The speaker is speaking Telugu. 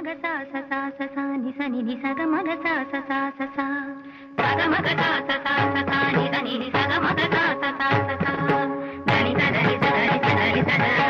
మగ సా సా సా ని సని ని సగ మగ సా సా సా సగ మగ సా సా సా ని సని ని సగ మగ సా సా సా దని దని దని దని దని